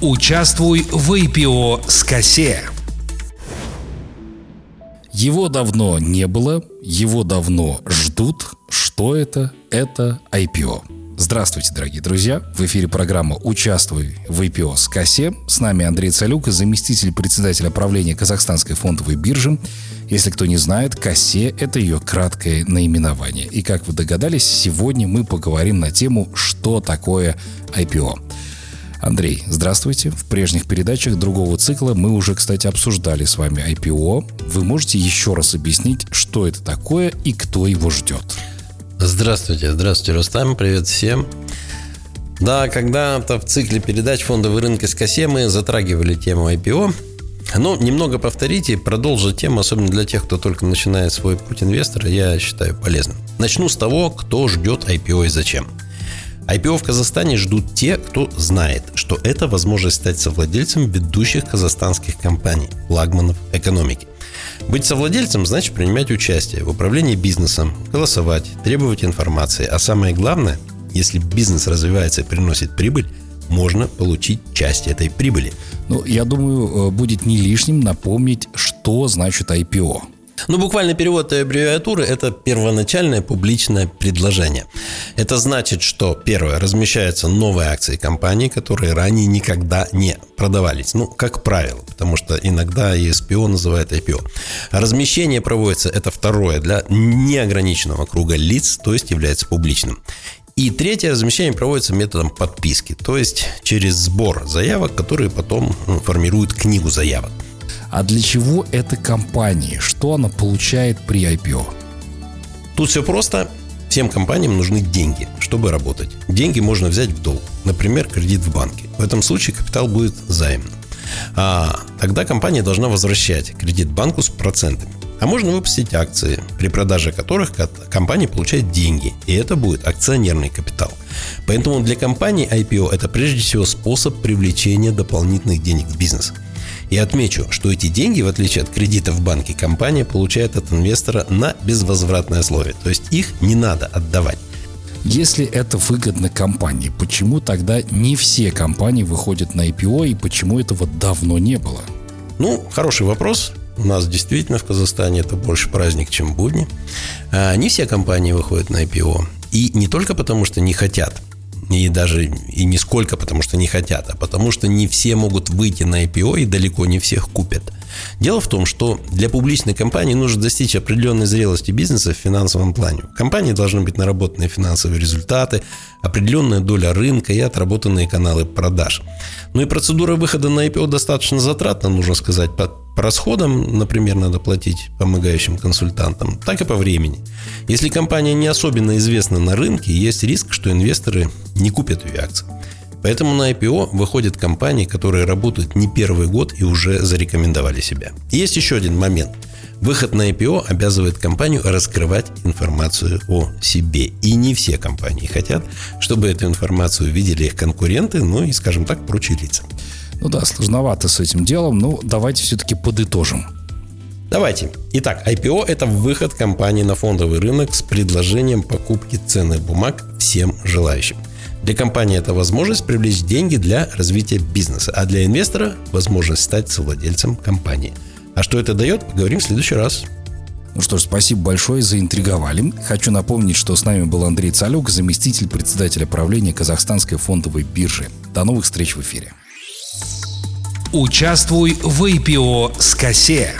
Участвуй в IPO с косе. Его давно не было, его давно ждут. Что это? Это IPO. Здравствуйте, дорогие друзья! В эфире программа «Участвуй в IPO с косе». С нами Андрей Цалюк, заместитель председателя правления Казахстанской фондовой биржи. Если кто не знает, косе – это ее краткое наименование. И как вы догадались, сегодня мы поговорим на тему «Что такое IPO?». Андрей, здравствуйте. В прежних передачах другого цикла мы уже, кстати, обсуждали с вами IPO. Вы можете еще раз объяснить, что это такое и кто его ждет? Здравствуйте, здравствуйте, Рустам, привет всем. Да, когда-то в цикле передач фондовый рынок из косе мы затрагивали тему IPO. Но немного повторить и продолжить тему, особенно для тех, кто только начинает свой путь инвестора, я считаю полезным. Начну с того, кто ждет IPO и зачем. IPO в Казахстане ждут те, кто знает, что это возможность стать совладельцем ведущих казахстанских компаний, флагманов экономики. Быть совладельцем значит принимать участие в управлении бизнесом, голосовать, требовать информации, а самое главное, если бизнес развивается и приносит прибыль, можно получить часть этой прибыли. Ну, я думаю, э, будет не лишним напомнить, что значит IPO. Ну, буквально перевод аббревиатуры – это первоначальное публичное предложение. Это значит, что, первое, размещаются новые акции компании, которые ранее никогда не продавались. Ну, как правило, потому что иногда ESPO называют IPO. Размещение проводится, это второе, для неограниченного круга лиц, то есть является публичным. И третье размещение проводится методом подписки, то есть через сбор заявок, которые потом ну, формируют книгу заявок. А для чего эта компания? Что она получает при IPO? Тут все просто. Всем компаниям нужны деньги, чтобы работать. Деньги можно взять в долг, например, кредит в банке. В этом случае капитал будет займным. А тогда компания должна возвращать кредит банку с процентами. А можно выпустить акции, при продаже которых компания получает деньги, и это будет акционерный капитал. Поэтому для компании IPO это прежде всего способ привлечения дополнительных денег в бизнес – и отмечу, что эти деньги, в отличие от кредита в банке, компания получает от инвестора на безвозвратное условие. То есть их не надо отдавать. Если это выгодно компании, почему тогда не все компании выходят на IPO и почему этого давно не было? Ну, хороший вопрос. У нас действительно в Казахстане это больше праздник, чем будни. А не все компании выходят на IPO. И не только потому, что не хотят, и даже и не сколько, потому что не хотят, а потому что не все могут выйти на IPO и далеко не всех купят. Дело в том, что для публичной компании нужно достичь определенной зрелости бизнеса в финансовом плане. У компании должны быть наработанные финансовые результаты, определенная доля рынка и отработанные каналы продаж. Ну и процедура выхода на IPO достаточно затратна, нужно сказать, по, по расходам, например, надо платить помогающим консультантам, так и по времени. Если компания не особенно известна на рынке, есть риск, что инвесторы не купят ее акции. Поэтому на IPO выходят компании, которые работают не первый год и уже зарекомендовали себя. Есть еще один момент. Выход на IPO обязывает компанию раскрывать информацию о себе. И не все компании хотят, чтобы эту информацию видели их конкуренты, ну и, скажем так, прочие лица. Ну да, сложновато с этим делом, но давайте все-таки подытожим. Давайте. Итак, IPO – это выход компании на фондовый рынок с предложением покупки ценных бумаг всем желающим. Для компании это возможность привлечь деньги для развития бизнеса, а для инвестора – возможность стать совладельцем компании. А что это дает, поговорим в следующий раз. Ну что ж, спасибо большое, заинтриговали. Хочу напомнить, что с нами был Андрей Цалюк, заместитель председателя правления Казахстанской фондовой биржи. До новых встреч в эфире. Участвуй в IPO с косе.